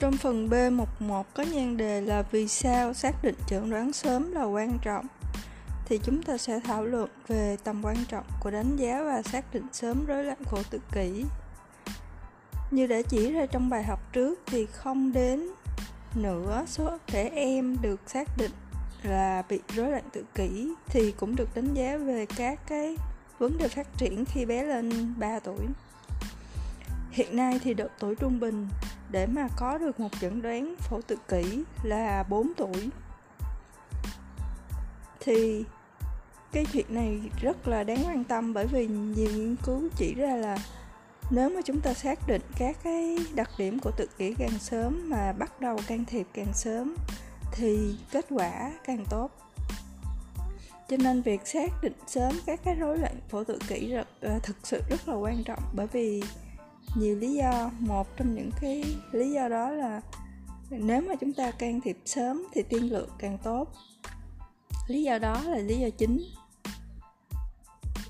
Trong phần B11 có nhan đề là vì sao xác định chẩn đoán sớm là quan trọng, thì chúng ta sẽ thảo luận về tầm quan trọng của đánh giá và xác định sớm rối loạn khổ tự kỷ. Như đã chỉ ra trong bài học trước thì không đến nửa số trẻ em được xác định là bị rối loạn tự kỷ thì cũng được đánh giá về các cái vấn đề phát triển khi bé lên 3 tuổi. Hiện nay thì độ tuổi trung bình để mà có được một chẩn đoán phẫu tự kỷ là 4 tuổi. Thì cái chuyện này rất là đáng quan tâm bởi vì nhiều nghiên cứu chỉ ra là nếu mà chúng ta xác định các cái đặc điểm của tự kỷ càng sớm mà bắt đầu can thiệp càng sớm thì kết quả càng tốt. Cho nên việc xác định sớm các cái rối loạn phổ tự kỷ rất, uh, thực sự rất là quan trọng bởi vì nhiều lý do. Một trong những cái lý do đó là nếu mà chúng ta can thiệp sớm thì tiên lượng càng tốt. Lý do đó là lý do chính.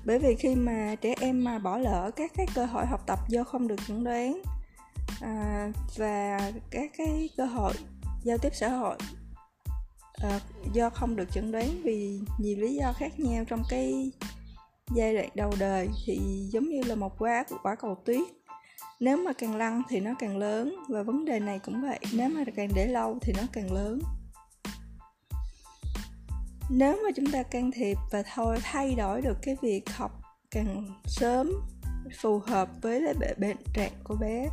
Bởi vì khi mà trẻ em mà bỏ lỡ các cái cơ hội học tập do không được chẩn đoán à, và các cái cơ hội giao tiếp xã hội à, do không được chẩn đoán vì nhiều lý do khác nhau trong cái giai đoạn đầu đời thì giống như là một quả quả cầu tuyết nếu mà càng lăn thì nó càng lớn và vấn đề này cũng vậy. Nếu mà càng để lâu thì nó càng lớn. Nếu mà chúng ta can thiệp và thôi thay đổi được cái việc học càng sớm phù hợp với lại bệnh, bệnh trạng của bé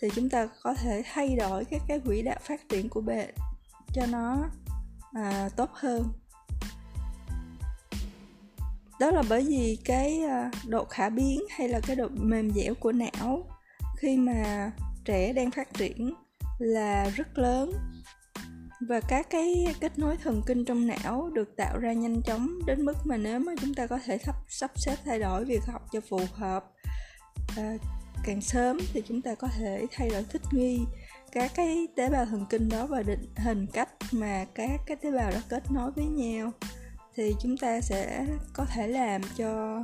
thì chúng ta có thể thay đổi các cái quỹ đạo phát triển của bệnh cho nó à, tốt hơn. Đó là bởi vì cái à, độ khả biến hay là cái độ mềm dẻo của não khi mà trẻ đang phát triển là rất lớn. Và các cái kết nối thần kinh trong não được tạo ra nhanh chóng đến mức mà nếu mà chúng ta có thể sắp sắp xếp thay đổi việc học cho phù hợp à, càng sớm thì chúng ta có thể thay đổi thích nghi các cái tế bào thần kinh đó và định hình cách mà các cái tế bào đó kết nối với nhau. Thì chúng ta sẽ có thể làm cho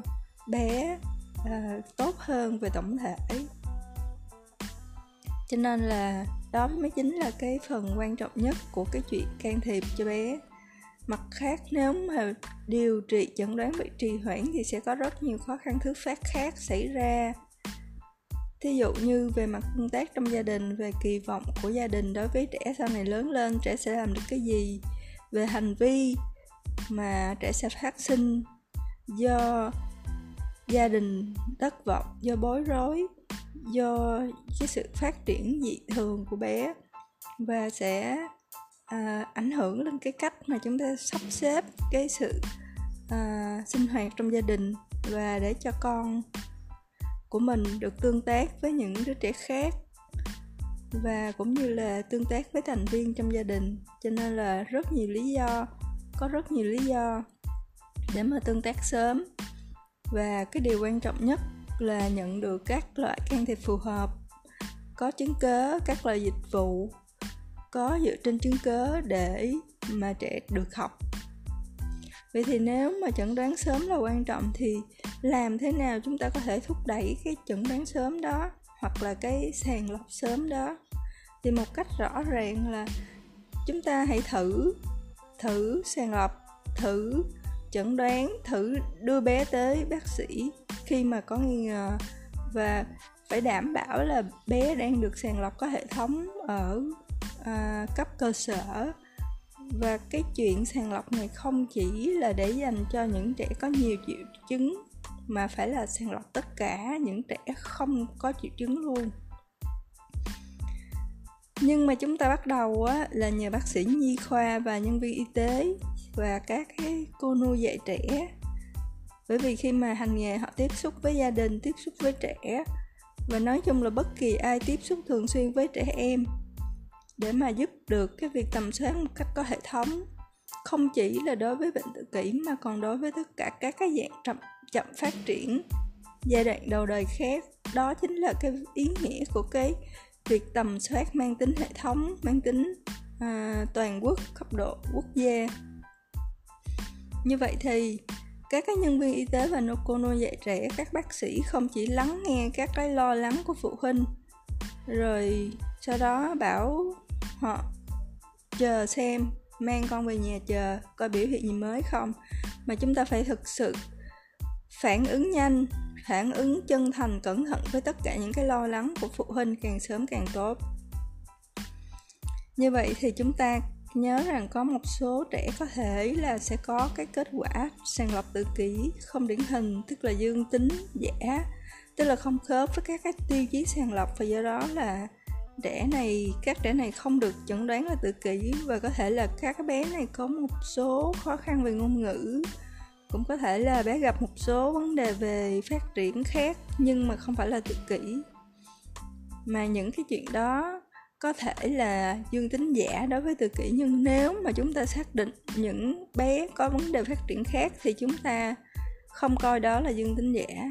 bé à, tốt hơn về tổng thể cho nên là đó mới chính là cái phần quan trọng nhất của cái chuyện can thiệp cho bé. Mặt khác, nếu mà điều trị chẩn đoán bị trì hoãn thì sẽ có rất nhiều khó khăn, thứ phát khác xảy ra. Thí dụ như về mặt công tác trong gia đình, về kỳ vọng của gia đình đối với trẻ sau này lớn lên, trẻ sẽ làm được cái gì? Về hành vi mà trẻ sẽ phát sinh do gia đình thất vọng, do bối rối do cái sự phát triển dị thường của bé và sẽ à, ảnh hưởng lên cái cách mà chúng ta sắp xếp cái sự à, sinh hoạt trong gia đình và để cho con của mình được tương tác với những đứa trẻ khác và cũng như là tương tác với thành viên trong gia đình. Cho nên là rất nhiều lý do có rất nhiều lý do để mà tương tác sớm. Và cái điều quan trọng nhất là nhận được các loại can thiệp phù hợp, có chứng cớ, các loại dịch vụ có dựa trên chứng cớ để mà trẻ được học. Vậy thì nếu mà chẩn đoán sớm là quan trọng thì làm thế nào chúng ta có thể thúc đẩy cái chẩn đoán sớm đó hoặc là cái sàng lọc sớm đó? Thì một cách rõ ràng là chúng ta hãy thử thử sàng lọc, thử chẩn đoán thử đưa bé tới bác sĩ khi mà có nghi ngờ và phải đảm bảo là bé đang được sàng lọc có hệ thống ở à, cấp cơ sở. Và cái chuyện sàng lọc này không chỉ là để dành cho những trẻ có nhiều triệu chứng mà phải là sàng lọc tất cả những trẻ không có triệu chứng luôn. Nhưng mà chúng ta bắt đầu á, là nhờ bác sĩ nhi khoa và nhân viên y tế và các cái cô nuôi dạy trẻ. Bởi vì khi mà hành nghề họ tiếp xúc với gia đình tiếp xúc với trẻ và nói chung là bất kỳ ai tiếp xúc thường xuyên với trẻ em để mà giúp được cái việc tầm soát một cách có hệ thống. Không chỉ là đối với bệnh tự kỷ mà còn đối với tất cả các cái dạng chậm chậm phát triển giai đoạn đầu đời khác. Đó chính là cái ý nghĩa của cái việc tầm soát mang tính hệ thống mang tính à, toàn quốc cấp độ quốc gia như vậy thì, các cái nhân viên y tế và cô dạy trẻ, các bác sĩ không chỉ lắng nghe các cái lo lắng của phụ huynh, rồi sau đó bảo họ chờ xem, mang con về nhà chờ, coi biểu hiện gì mới không. Mà chúng ta phải thực sự phản ứng nhanh, phản ứng chân thành, cẩn thận với tất cả những cái lo lắng của phụ huynh càng sớm càng tốt. Như vậy thì chúng ta nhớ rằng có một số trẻ có thể là sẽ có cái kết quả sàng lọc tự kỷ không điển hình, tức là dương tính, giả. Tức là không khớp với các cái tiêu chí sàng lọc và do đó là trẻ này, các trẻ này không được chẩn đoán là tự kỷ và có thể là các bé này có một số khó khăn về ngôn ngữ. Cũng có thể là bé gặp một số vấn đề về phát triển khác nhưng mà không phải là tự kỷ. Mà những cái chuyện đó có thể là dương tính giả đối với tự kỷ, nhưng nếu mà chúng ta xác định những bé có vấn đề phát triển khác thì chúng ta không coi đó là dương tính giả.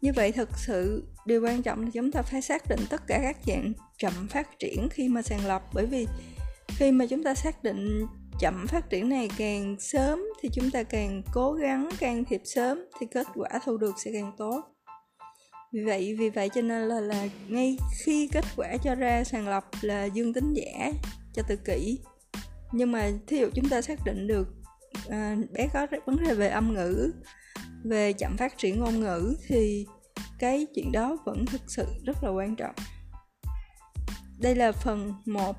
Như vậy thực sự, điều quan trọng là chúng ta phải xác định tất cả các dạng chậm phát triển khi mà sàng lọc, bởi vì khi mà chúng ta xác định chậm phát triển này càng sớm thì chúng ta càng cố gắng, can thiệp sớm thì kết quả thu được sẽ càng tốt vì vậy vì vậy cho nên là là ngay khi kết quả cho ra sàng lọc là dương tính giả cho tự kỷ. Nhưng mà thí dụ chúng ta xác định được à, bé có vấn đề về âm ngữ về chậm phát triển ngôn ngữ thì cái chuyện đó vẫn thực sự rất là quan trọng. Đây là phần 1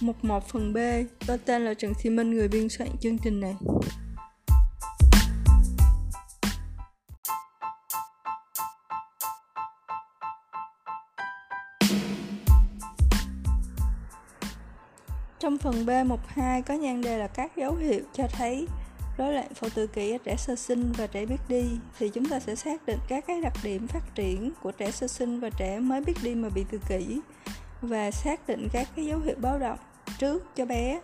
một một phần B Tôi tên là Trần Thị Minh, người biên soạn chương trình này. Trong phần B12 có nhan đề là các dấu hiệu cho thấy rối loạn phổ tự kỷ ở trẻ sơ sinh và trẻ biết đi thì chúng ta sẽ xác định các cái đặc điểm phát triển của trẻ sơ sinh và trẻ mới biết đi mà bị tự kỷ và xác định các cái dấu hiệu báo động trước cho bé.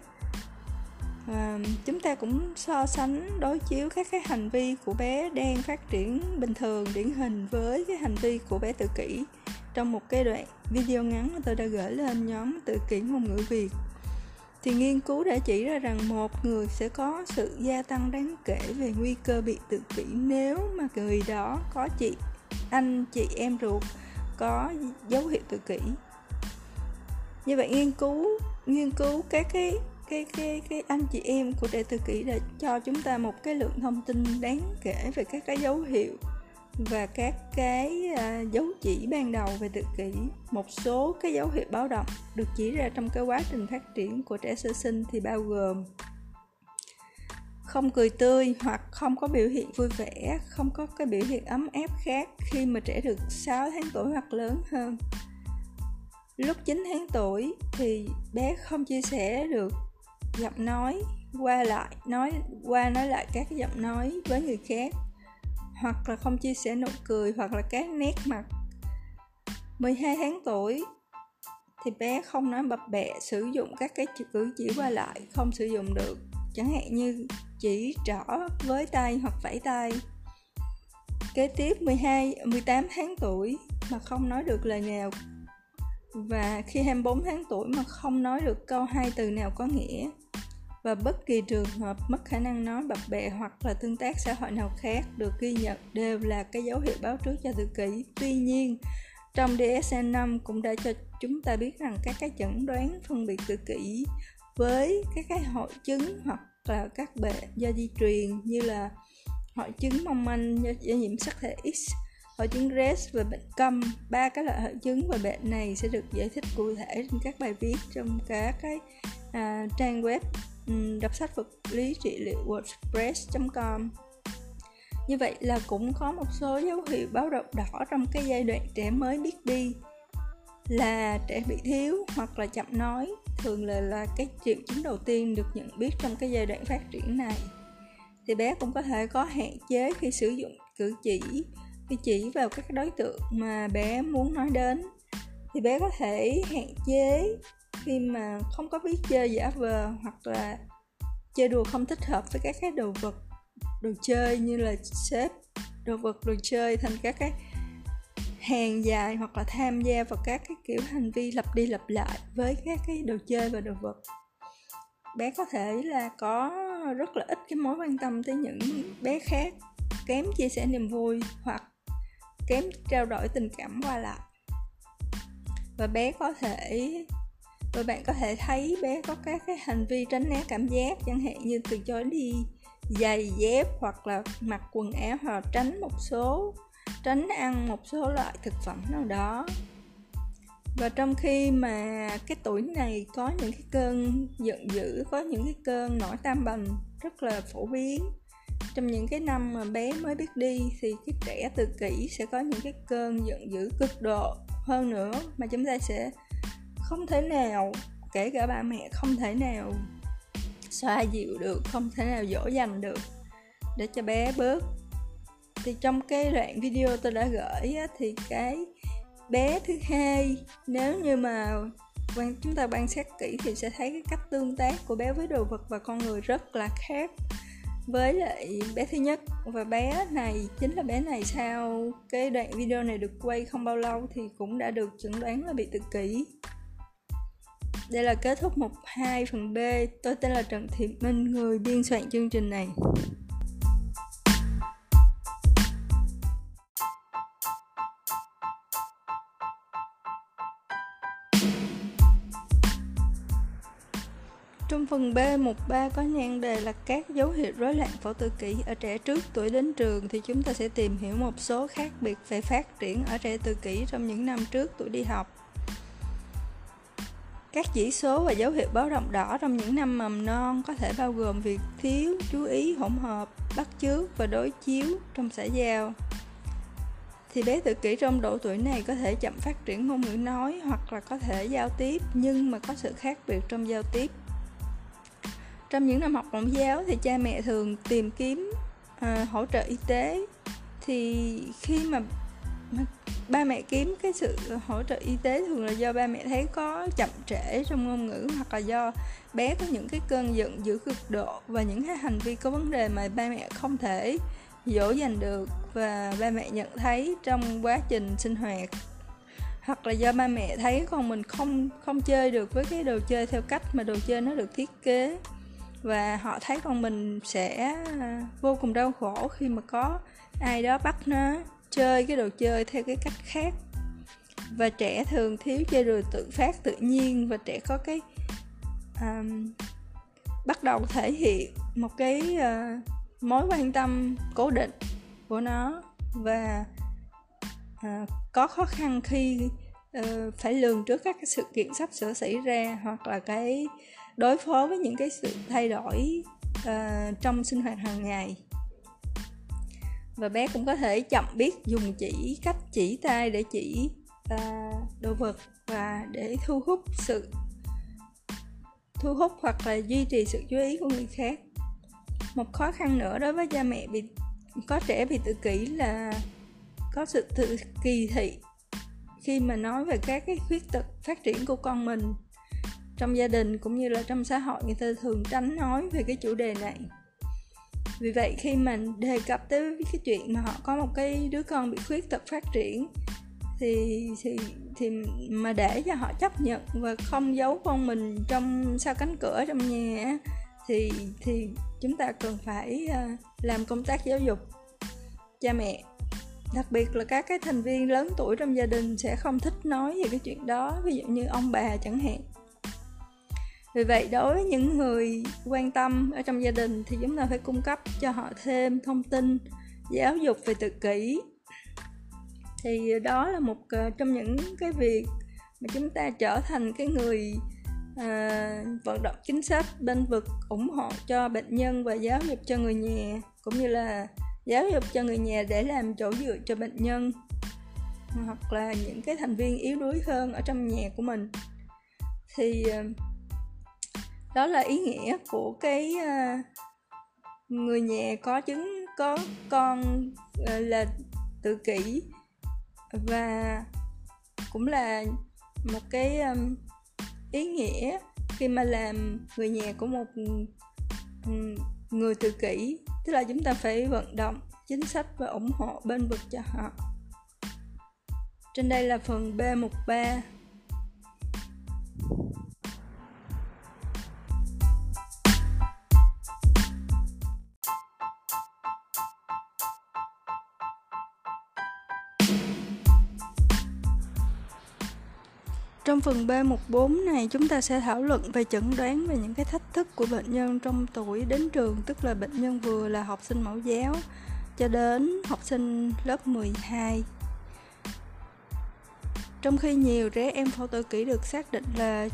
À, chúng ta cũng so sánh đối chiếu các cái hành vi của bé đang phát triển bình thường điển hình với cái hành vi của bé tự kỷ. Trong một cái đoạn video ngắn mà tôi đã gửi lên nhóm tự kỷ ngôn ngữ việt thì nghiên cứu đã chỉ ra rằng một người sẽ có sự gia tăng đáng kể về nguy cơ bị tự kỷ nếu mà người đó có chị, anh, chị em ruột có dấu hiệu tự kỷ. Như vậy nghiên cứu nghiên cứu các cái cái cái cái anh chị em của trẻ tự kỷ đã cho chúng ta một cái lượng thông tin đáng kể về các cái dấu hiệu và các cái à, dấu chỉ ban đầu về tự kỷ, một số cái dấu hiệu báo động được chỉ ra trong cái quá trình phát triển của trẻ sơ sinh thì bao gồm không cười tươi hoặc không có biểu hiện vui vẻ, không có cái biểu hiện ấm áp khác khi mà trẻ được 6 tháng tuổi hoặc lớn hơn. Lúc 9 tháng tuổi thì bé không chia sẻ được giọng nói qua lại, nói, qua nói lại các giọng nói với người khác hoặc là không chia sẻ nụ cười hoặc là các nét mặt. 12 tháng tuổi thì bé không nói bập bẹ, sử dụng các cái cử chỉ qua lại, không sử dụng được. Chẳng hạn như chỉ trỏ với tay hoặc vẫy tay. Kế tiếp 12 18 tháng tuổi mà không nói được lời nào. Và khi 24 tháng tuổi mà không nói được câu hai từ nào có nghĩa và bất kỳ trường hợp mất khả năng nói bập bẹ hoặc là tương tác xã hội nào khác được ghi nhận đều là cái dấu hiệu báo trước cho tự kỷ. Tuy nhiên, trong DSM-5 cũng đã cho chúng ta biết rằng các cái chẩn đoán phân biệt tự kỷ với các cái hội chứng hoặc là các bệnh do di truyền như là hội chứng mong manh do, do nhiễm sắc thể X hội chứng Rett và bệnh câm ba cái loại hội chứng và bệnh này sẽ được giải thích cụ thể trên các bài viết trong các cái à, trang web um, đọc sách vật lý trị liệu wordpress.com như vậy là cũng có một số dấu hiệu báo động đỏ trong cái giai đoạn trẻ mới biết đi. Là trẻ bị thiếu hoặc là chậm nói thường là là cái triệu chứng đầu tiên được nhận biết trong cái giai đoạn phát triển này. Thì bé cũng có thể có hạn chế khi sử dụng cử chỉ khi chỉ vào các đối tượng mà bé muốn nói đến. Thì bé có thể hạn chế khi mà không có biết chơi giả vờ hoặc là chơi đùa không thích hợp với các cái đồ vật, đồ chơi như là xếp, đồ vật, đồ chơi thành các cái hàng dài hoặc là tham gia vào các cái kiểu hành vi lặp đi lặp lại với các cái đồ chơi và đồ vật. Bé có thể là có rất là ít cái mối quan tâm tới những bé khác, kém chia sẻ niềm vui hoặc kém trao đổi tình cảm qua lại. Và bé có thể và bạn có thể thấy bé có các cái hành vi tránh né cảm giác, chẳng hạn như từ chối đi giày, dép hoặc là mặc quần áo hoặc tránh một số, tránh ăn một số loại thực phẩm nào đó. Và trong khi mà cái tuổi này có những cái cơn giận dữ, có những cái cơn nổi tam bành rất là phổ biến, trong những cái năm mà bé mới biết đi thì cái trẻ tự kỷ sẽ có những cái cơn giận dữ cực độ hơn nữa, mà chúng ta sẽ không thể nào kể cả ba mẹ không thể nào xoa dịu được không thể nào dỗ dành được. Để cho bé bớt. Thì trong cái đoạn video tôi đã gửi á, thì cái bé thứ hai nếu như mà quan chúng ta quan sát kỹ thì sẽ thấy cái cách tương tác của bé với đồ vật và con người rất là khác với lại bé thứ nhất. Và bé này chính là bé này sau cái đoạn video này được quay không bao lâu thì cũng đã được chẩn đoán là bị tự kỷ đây là kết thúc mục 2 phần B tôi tên là Trần Thị Minh người biên soạn chương trình này Trong phần B, mục 3 có nhan đề là các dấu hiệu rối loạn phổ tự kỷ ở trẻ trước tuổi đến trường thì chúng ta sẽ tìm hiểu một số khác biệt về phát triển ở trẻ tự kỷ trong những năm trước tuổi đi học. Các chỉ số và dấu hiệu báo động đỏ trong những năm mầm non có thể bao gồm việc thiếu chú ý hỗn hợp, bắt chước và đối chiếu trong xã giao. Thì bé tự kỷ trong độ tuổi này có thể chậm phát triển ngôn ngữ nói hoặc là có thể giao tiếp nhưng mà có sự khác biệt trong giao tiếp trong những năm học mẫu giáo thì cha mẹ thường tìm kiếm à, hỗ trợ y tế thì khi mà, mà ba mẹ kiếm cái sự hỗ trợ y tế thường là do ba mẹ thấy có chậm trễ trong ngôn ngữ hoặc là do bé có những cái cơn giận dữ cực độ và những cái hành vi có vấn đề mà ba mẹ không thể dỗ dành được và ba mẹ nhận thấy trong quá trình sinh hoạt. Hoặc là do ba mẹ thấy con mình không không chơi được với cái đồ chơi theo cách mà đồ chơi nó được thiết kế và họ thấy con mình sẽ vô cùng đau khổ khi mà có ai đó bắt nó chơi cái đồ chơi theo cái cách khác. Và trẻ thường thiếu chơi đồ tự phát tự nhiên và trẻ có cái um, bắt đầu thể hiện một cái uh, mối quan tâm cố định của nó. Và uh, có khó khăn khi uh, phải lường trước các cái sự kiện sắp sửa xảy ra hoặc là cái đối phó với những cái sự thay đổi uh, trong sinh hoạt hàng ngày và bé cũng có thể chậm biết dùng chỉ cách chỉ tay để chỉ uh, đồ vật và để thu hút sự thu hút hoặc là duy trì sự chú ý của người khác. Một khó khăn nữa đối với cha mẹ bị có trẻ bị tự kỷ là có sự tự kỳ thị khi mà nói về các cái khuyết tật phát triển của con mình. Trong gia đình cũng như là trong xã hội người ta thường tránh nói về cái chủ đề này vì vậy, khi mình đề cập tới cái chuyện mà họ có một cái đứa con bị khuyết tật phát triển, thì thì thì mà để cho họ chấp nhận và không giấu con mình trong sau cánh cửa trong nhà thì thì chúng ta cần phải ờ, làm công tác giáo dục. Cha mẹ, đặc biệt là các cái thành viên lớn tuổi trong gia đình sẽ không thích nói về cái chuyện đó, ví dụ như ông bà chẳng hạn vì vậy đối với những người quan tâm ở trong gia đình thì chúng ta phải cung cấp cho họ thêm thông tin giáo dục về tự kỷ. Thì đó là một ờ, trong những cái việc mà chúng ta trở thành cái người à, vận động chính sách bên vực ủng hộ cho bệnh nhân và giáo dục cho người nhà cũng như là giáo dục cho người nhà để làm chỗ dựa cho bệnh nhân hoặc là những cái thành viên yếu đuối hơn ở trong nhà của mình. Thì ờ, đó là ý nghĩa của cái uh, người nhà có chứng có con uh, là tự kỷ. Và cũng là một cái um, ý nghĩa khi mà làm người nhà của một um, người tự kỷ. Tức là chúng ta phải vận động chính sách và ủng hộ bên vực cho họ. Trên đây là phần B13 Trong phần B14 này, chúng ta sẽ thảo luận về chẩn đoán về những cái thách thức của bệnh nhân trong tuổi đến trường, tức là bệnh nhân vừa là học sinh mẫu giáo cho đến học sinh lớp 12. Trong khi nhiều trẻ em phẫu tự kỷ được xác định là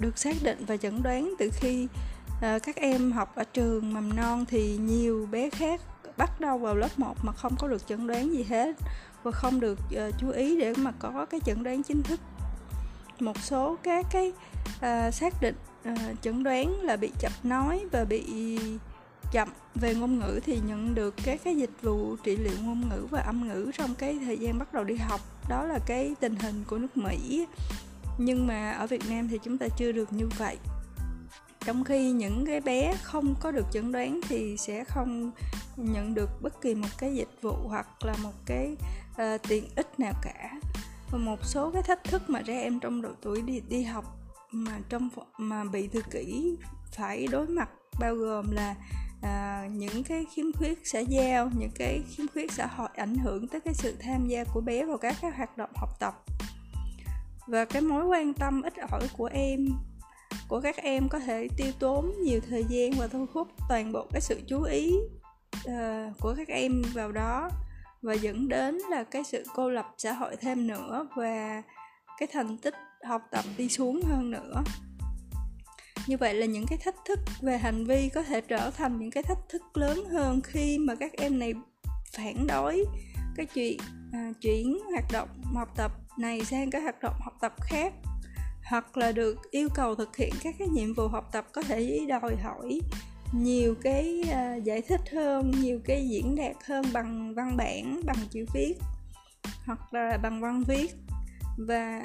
được xác định và chẩn đoán từ khi à, các em học ở trường mầm non thì nhiều bé khác bắt đầu vào lớp 1 mà không có được chẩn đoán gì hết và không được à, chú ý để mà có cái chẩn đoán chính thức một số các cái uh, xác định uh, chẩn đoán là bị chậm nói và bị chậm về ngôn ngữ thì nhận được các cái dịch vụ trị liệu ngôn ngữ và âm ngữ trong cái thời gian bắt đầu đi học. Đó là cái tình hình của nước Mỹ. Nhưng mà ở Việt Nam thì chúng ta chưa được như vậy. Trong khi những cái bé không có được chẩn đoán thì sẽ không nhận được bất kỳ một cái dịch vụ hoặc là một cái uh, tiện ích nào cả và một số cái thách thức mà trẻ em trong độ tuổi đi đi học mà trong mà bị tự kỷ phải đối mặt bao gồm là à, những cái khiếm khuyết xã giao những cái khiếm khuyết xã hội ảnh hưởng tới cái sự tham gia của bé vào các cái hoạt động học tập. Và cái mối quan tâm ít ỏi của em của các em có thể tiêu tốn nhiều thời gian và thu hút toàn bộ cái sự chú ý uh, của các em vào đó và dẫn đến là cái sự cô lập xã hội thêm nữa và cái thành tích học tập đi xuống hơn nữa. Như vậy là những cái thách thức về hành vi có thể trở thành những cái thách thức lớn hơn khi mà các em này phản đối cái chuyện à, chuyển hoạt động học tập này sang cái hoạt động học tập khác hoặc là được yêu cầu thực hiện các cái nhiệm vụ học tập có thể đòi hỏi nhiều cái uh, giải thích hơn nhiều cái diễn đạt hơn bằng văn bản bằng chữ viết hoặc là bằng văn viết. Và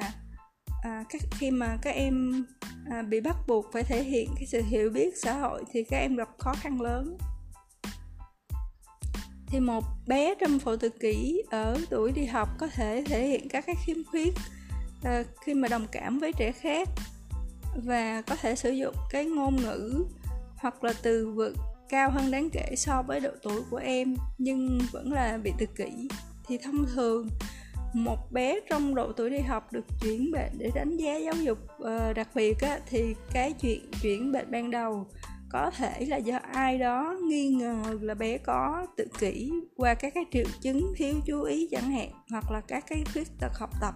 à, các khi mà các em à, bị bắt buộc phải thể hiện cái sự hiểu biết xã hội thì các em gặp khó khăn lớn. Thì một bé trong phẫu tự kỷ ở tuổi đi học có thể thể hiện các cái khiếm khuyết à, khi mà đồng cảm với trẻ khác và có thể sử dụng cái ngôn ngữ hoặc là từ vựng cao hơn đáng kể so với độ tuổi của em nhưng vẫn là bị tự kỷ. Thì thông thường một bé trong độ tuổi đi học được chuyển bệnh để đánh giá giáo dục uh, đặc biệt á, thì cái chuyện chuyển bệnh ban đầu có thể là do ai đó nghi ngờ là bé có tự kỷ qua các cái triệu chứng thiếu chú ý chẳng hạn hoặc là các cái khuyết tật học tập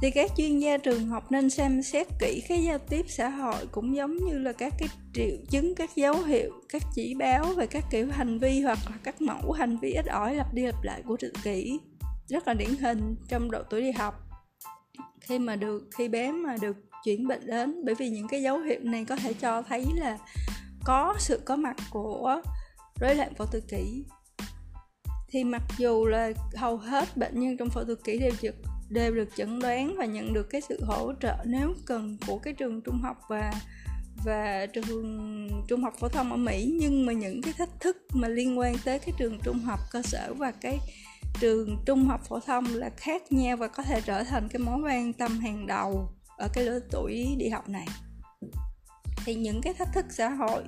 thì các chuyên gia trường học nên xem xét kỹ cái giao tiếp xã hội cũng giống như là các cái triệu chứng, các dấu hiệu, các chỉ báo về các kiểu hành vi hoặc là các mẫu hành vi ít ỏi lặp đi lặp lại của tự kỷ. Rất là điển hình trong độ tuổi đi học. Khi mà được, khi bé mà được chuyển bệnh đến, bởi vì những cái dấu hiệu này có thể cho thấy là có sự có mặt của rối loạn phẫu tự kỷ. Thì mặc dù là hầu hết bệnh nhân trong phẫu tự kỷ đều được đều được chẩn đoán và nhận được cái sự hỗ trợ nếu cần của cái trường trung học và và trường trung học phổ thông ở Mỹ. Nhưng mà những cái thách thức mà liên quan tới cái trường trung học cơ sở và cái trường trung học phổ thông là khác nhau và có thể trở thành cái mối quan tâm hàng đầu ở cái lứa tuổi đi học này. Thì những cái thách thức xã hội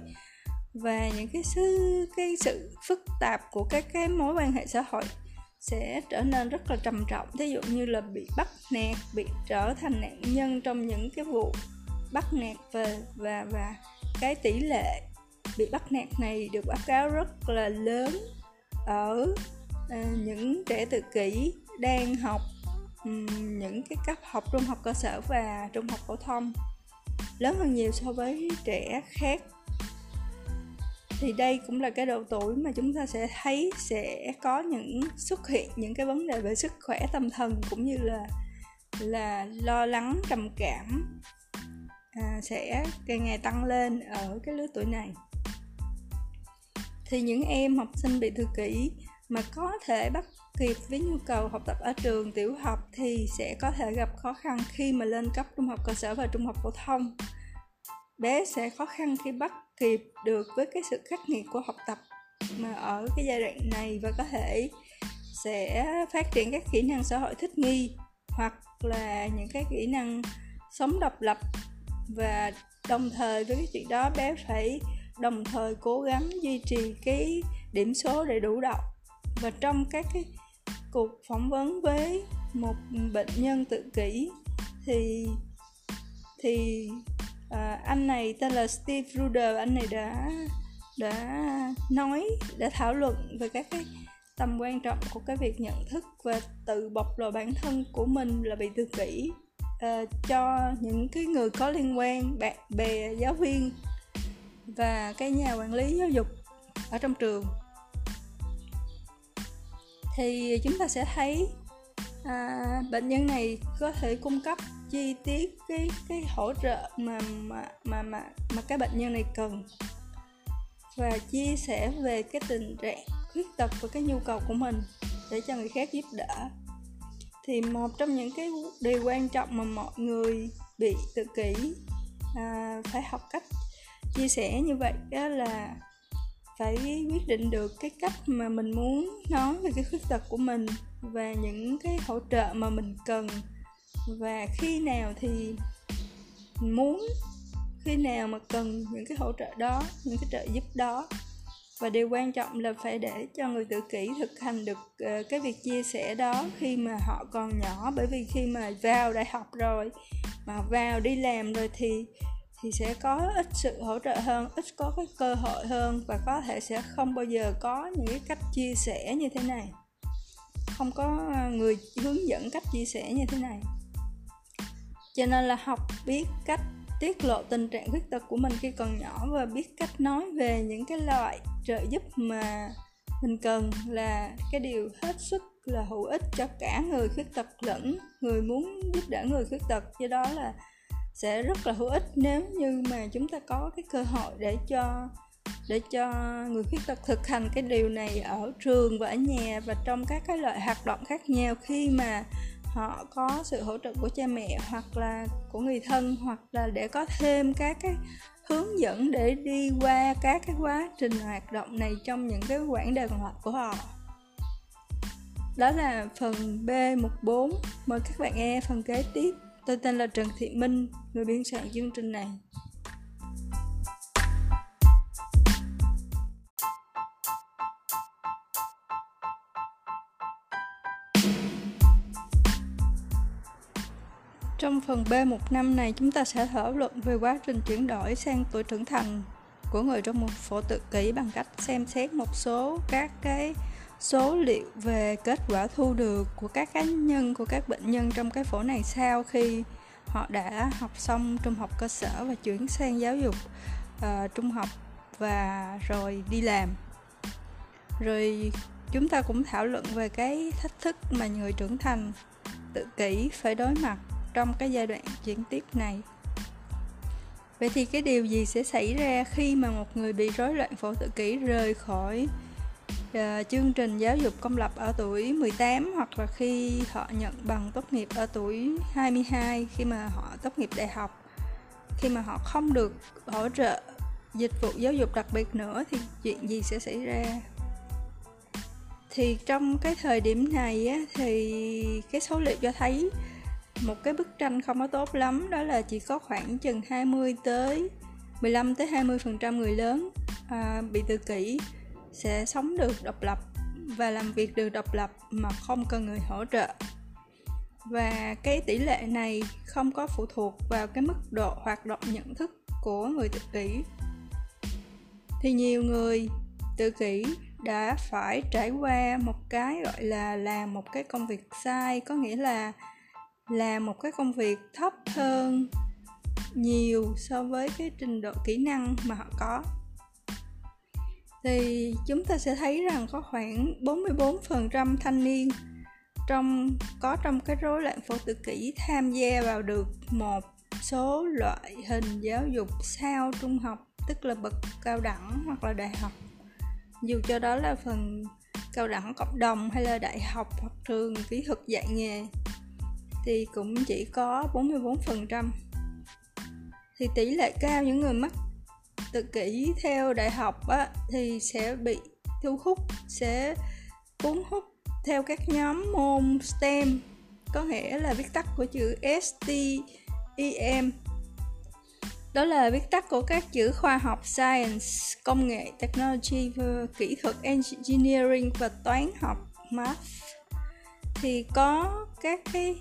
và những cái sự cái sự phức tạp của các cái mối quan hệ xã hội sẽ trở nên rất là trầm trọng. Thí dụ như là bị bắt nạt bị trở thành nạn nhân trong những cái vụ bắt nạt và và và cái tỷ lệ bị bắt nạt này được báo cáo rất là lớn ở uh, những trẻ tự kỷ đang học um, những cái cấp học trung học cơ sở và trung học phổ thông lớn hơn nhiều so với trẻ khác thì đây cũng là cái độ tuổi mà chúng ta sẽ thấy sẽ có những xuất hiện những cái vấn đề về sức khỏe tâm thần cũng như là là lo lắng trầm cảm à, sẽ càng ngày tăng lên ở cái lứa tuổi này. Thì những em học sinh bị tự kỷ mà có thể bắt kịp với nhu cầu học tập ở trường tiểu học thì sẽ có thể gặp khó khăn khi mà lên cấp trung học cơ sở và trung học phổ thông bé sẽ khó khăn khi bắt kịp được với cái sự khắc nghiệt của học tập mà ở cái giai đoạn này và có thể sẽ phát triển các kỹ năng xã hội thích nghi hoặc là những cái kỹ năng sống độc lập. Và đồng thời với cái chuyện đó, bé phải đồng thời cố gắng duy trì cái điểm số để đủ đậu. Và trong các cái cuộc phỏng vấn với một bệnh nhân tự kỷ thì thì à, anh này tên là Steve Ruder anh này đã đã nói đã thảo luận về các cái tầm quan trọng của cái việc nhận thức và tự bộc lộ bản thân của mình là bị tự kỷ uh, cho những cái người có liên quan bạn bè giáo viên và cái nhà quản lý giáo dục ở trong trường. Thì chúng ta sẽ thấy à, bệnh nhân này có thể cung cấp chi tiết cái cái hỗ trợ mà mà mà mà, mà cái bệnh nhân này cần và chia sẻ về cái tình trạng khuyết tật và cái nhu cầu của mình để cho người khác giúp đỡ. Thì một trong những cái điều quan trọng mà mọi người bị tự kỷ à, phải học cách chia sẻ như vậy đó là phải quyết định được cái cách mà mình muốn nói về cái khuyết tật của mình và những cái hỗ trợ mà mình cần. Và khi nào thì muốn, khi nào mà cần những cái hỗ trợ đó, những cái trợ giúp đó. Và điều quan trọng là phải để cho người tự kỷ thực hành được ờ, cái việc chia sẻ đó khi mà họ còn nhỏ. Bởi vì khi mà vào đại học rồi, mà vào đi làm rồi thì thì sẽ có ít sự hỗ trợ hơn, ít có cái cơ hội hơn và có thể sẽ không bao giờ có những cái cách chia sẻ như thế này. Không có à, người hướng dẫn cách chia sẻ như thế này. Cho nên là học biết cách tiết lộ tình trạng khuyết tật của mình khi còn nhỏ và biết cách nói về những cái loại trợ giúp mà mình cần là cái điều hết sức là hữu ích cho cả người khuyết tật lẫn người muốn giúp đỡ người khuyết tật. Do đó là sẽ rất là hữu ích nếu như mà chúng ta có cái cơ hội để cho để cho người khuyết tật thực hành cái điều này ở trường và ở nhà và trong các cái loại hoạt động khác nhau khi mà họ có sự hỗ trợ của cha mẹ hoặc là của người thân hoặc là để có thêm các cái hướng dẫn để đi qua các cái quá trình hoạt động này trong những cái quãng đời còn lại của họ. Đó là phần B14 mời các bạn nghe phần kế tiếp tôi tên là Trần Thị Minh, người biên soạn chương trình này. Trong phần B15 này, chúng ta sẽ thảo luận về quá trình chuyển đổi sang tuổi trưởng thành của người trong một phổ tự kỷ bằng cách xem xét một số các cái số liệu về kết quả thu được của các cá nhân của các bệnh nhân trong cái phổ này sau khi họ đã học xong trung học cơ sở và chuyển sang giáo dục uh, trung học và rồi đi làm. Rồi chúng ta cũng thảo luận về cái thách thức mà người trưởng thành tự kỷ phải đối mặt trong cái giai đoạn chuyển tiếp này. Vậy thì cái điều gì sẽ xảy ra khi mà một người bị rối loạn phổ tự kỷ rời khỏi Ờ, chương trình giáo dục công lập ở tuổi 18 hoặc là khi họ nhận bằng tốt nghiệp ở tuổi 22 khi mà họ tốt nghiệp đại học. Khi mà họ không được hỗ trợ dịch vụ giáo dục đặc biệt nữa thì chuyện gì sẽ xảy ra? Thì trong cái thời điểm này á, thì cái số liệu cho thấy một cái bức tranh không có tốt lắm đó là chỉ có khoảng chừng 20 tới 15 tới 20 phần trăm người lớn à, bị tự kỷ sẽ sống được độc lập và làm việc được độc lập mà không cần người hỗ trợ. Và cái tỷ lệ này không có phụ thuộc vào cái mức độ hoạt động nhận thức của người tự kỷ. Thì nhiều người tự kỷ đã phải trải qua một cái gọi là làm một cái công việc sai, có nghĩa là làm một cái công việc thấp hơn nhiều so với cái trình độ kỹ năng mà họ có thì chúng ta sẽ thấy rằng có khoảng 44% thanh niên trong, có trong cái rối loạn phổ tự kỷ tham gia vào được một số loại hình giáo dục sau trung học, tức là bậc cao đẳng hoặc là đại học. Dù cho đó là phần cao đẳng cộng đồng hay là đại học hoặc trường kỹ thuật dạy nghề, thì cũng chỉ có 44% thì tỷ lệ cao những người mắc tự kỷ theo đại học á, thì sẽ bị thu hút sẽ cuốn hút theo các nhóm môn STEM có nghĩa là viết tắt của chữ STEM đó là viết tắt của các chữ khoa học science công nghệ technology kỹ thuật engineering và toán học math. Thì có các cái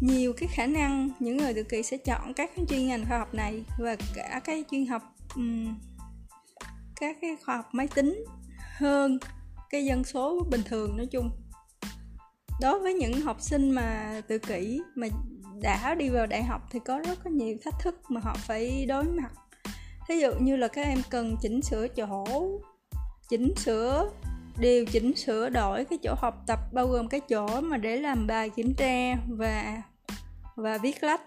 nhiều cái khả năng những người tự kỷ sẽ chọn các cái chuyên ngành khoa học này và cả cái chuyên học um, các cái khoa học máy tính hơn cái dân số bình thường nói chung. Đối với những học sinh mà tự kỷ mà đã đi vào đại học thì có rất có nhiều thách thức mà họ phải đối mặt. Thí dụ như là các em cần chỉnh sửa chỗ chỉnh sửa điều chỉnh sửa đổi cái chỗ học tập bao gồm cái chỗ mà để làm bài kiểm tra và và viết lách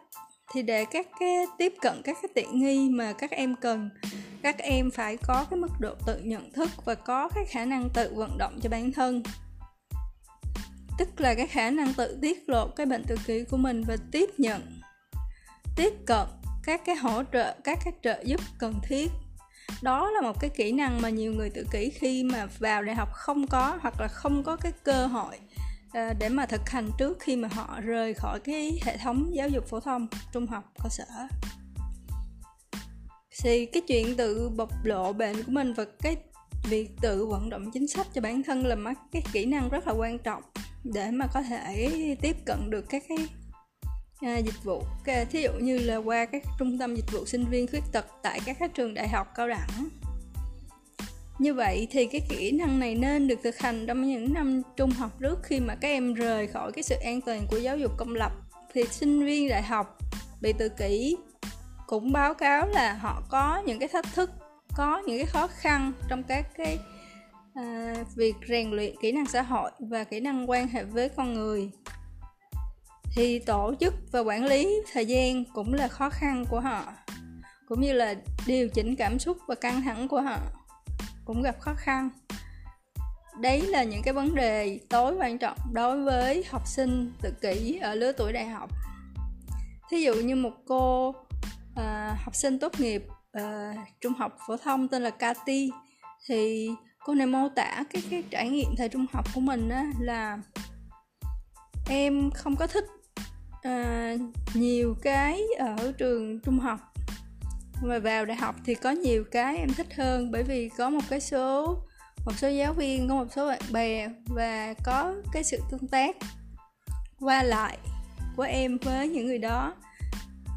thì để các cái, tiếp cận các cái tiện nghi mà các em cần, các em phải có cái mức độ tự nhận thức và có cái khả năng tự vận động cho bản thân. Tức là cái khả năng tự tiết lộ cái bệnh tự kỷ của mình và tiếp nhận, tiếp cận các cái hỗ trợ, các cái trợ giúp cần thiết. Đó là một cái kỹ năng mà nhiều người tự kỷ khi mà vào đại học không có hoặc là không có cái cơ hội Ờ, để mà thực hành trước khi mà họ rời khỏi cái hệ thống giáo dục phổ thông trung học cơ sở. Thì cái chuyện tự bộc lộ bệnh của mình và cái việc tự vận động chính sách cho bản thân là một cái kỹ năng rất là quan trọng để mà có thể tiếp cận được các cái à, dịch vụ. Thí dụ như là qua các trung tâm dịch vụ sinh viên khuyết tật tại các trường đại học cao đẳng như vậy thì cái kỹ năng này nên được thực hành trong những năm trung học trước khi mà các em rời khỏi cái sự an toàn của giáo dục công lập. Thì sinh viên đại học bị tự kỷ cũng báo cáo là họ có những cái thách thức có những cái khó khăn trong các cái à, việc rèn luyện kỹ năng xã hội và kỹ năng quan hệ với con người. Thì tổ chức và quản lý thời gian cũng là khó khăn của họ cũng như là điều chỉnh cảm xúc và căng thẳng của họ cũng gặp khó khăn. Đấy là những cái vấn đề tối quan trọng đối với học sinh tự kỷ ở lứa tuổi đại học. Thí dụ như một cô uh, học sinh tốt nghiệp uh, trung học phổ thông tên là Cathy thì cô này mô tả cái cái trải nghiệm thời trung học của mình á là em không có thích uh, nhiều cái ở trường trung học và vào đại học thì có nhiều cái em thích hơn bởi vì có một cái số, một số giáo viên, có một số bạn bè và có cái sự tương tác qua lại của em với những người đó.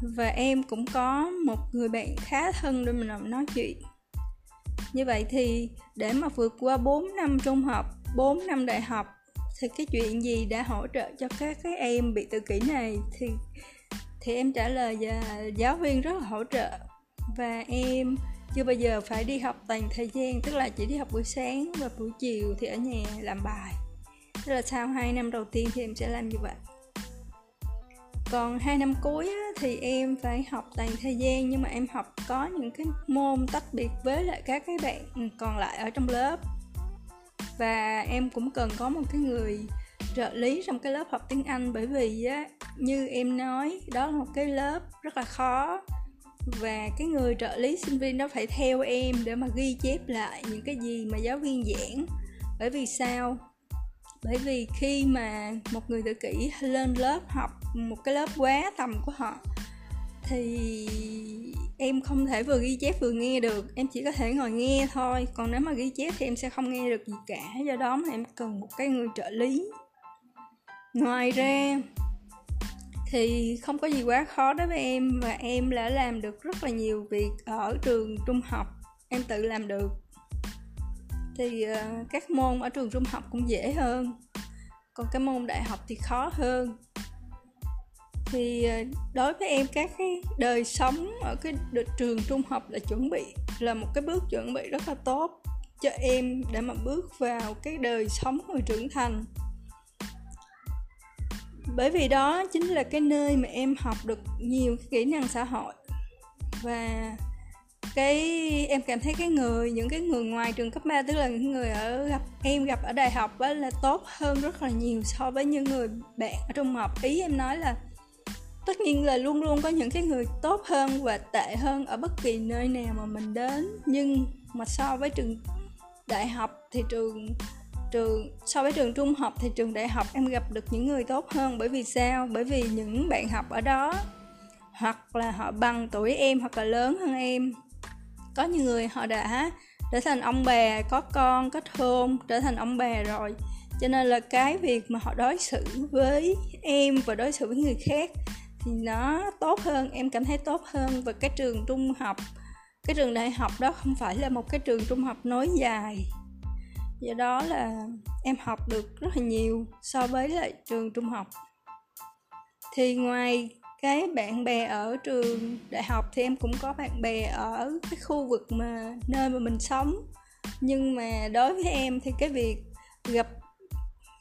Và em cũng có một người bạn khá thân để mình nói chuyện. Như vậy thì để mà vượt qua 4 năm trung học 4 năm đại học, thì cái chuyện gì đã hỗ trợ cho các cái em bị tự kỷ này thì thì em trả lời là giáo viên rất là hỗ trợ và em chưa bao giờ phải đi học toàn thời gian tức là chỉ đi học buổi sáng và buổi chiều thì ở nhà làm bài. Tức là sau 2 năm đầu tiên thì em sẽ làm như vậy. Còn hai năm cuối á, thì em phải học toàn thời gian nhưng mà em học có những cái môn tách biệt với lại các cái bạn ừ, còn lại ở trong lớp. Và em cũng cần có một cái người trợ lý trong cái lớp học tiếng Anh bởi vì á, như em nói đó là một cái lớp rất là khó và cái người trợ lý sinh viên nó phải theo em để mà ghi chép lại những cái gì mà giáo viên giảng. Bởi vì sao? Bởi vì khi mà một người tự kỷ lên lớp học một cái lớp quá tầm của họ, thì em không thể vừa ghi chép vừa nghe được. Em chỉ có thể ngồi nghe thôi. Còn nếu mà ghi chép thì em sẽ không nghe được gì cả. Do đó mà em cần một cái người trợ lý. Ngoài ra thì không có gì quá khó đối với em và em đã làm được rất là nhiều việc ở trường trung học em tự làm được. Thì uh, các môn ở trường trung học cũng dễ hơn còn cái môn đại học thì khó hơn. Thì uh, đối với em các cái đời sống ở cái trường trung học là chuẩn bị là một cái bước chuẩn bị rất là tốt cho em để mà bước vào cái đời sống người trưởng thành bởi vì đó chính là cái nơi mà em học được nhiều cái kỹ năng xã hội. Và cái em cảm thấy cái người những cái người ngoài trường cấp 3 tức là những người ở gặp em gặp ở đại học á, là tốt hơn rất là nhiều so với những người bạn ở trung học. Ý em nói là tất nhiên là luôn luôn có những cái người tốt hơn và tệ hơn ở bất kỳ nơi nào mà mình đến. Nhưng mà so với trường đại học thì trường trường. So với trường trung học thì trường đại học em gặp được những người tốt hơn. Bởi vì sao? Bởi vì những bạn học ở đó, hoặc là họ bằng tuổi em hoặc là lớn hơn em. Có những người họ đã trở thành ông bà, có con kết hôn trở thành ông bà rồi. Cho nên là cái việc mà họ đối xử với em và đối xử với người khác thì nó tốt hơn, em cảm thấy tốt hơn. Và cái trường trung học, cái trường đại học đó không phải là một cái trường trung học nối dài do đó là em học được rất là nhiều so với lại trường trung học. Thì ngoài cái bạn bè ở trường đại học thì em cũng có bạn bè ở cái khu vực mà nơi mà mình sống. Nhưng mà đối với em thì cái việc gặp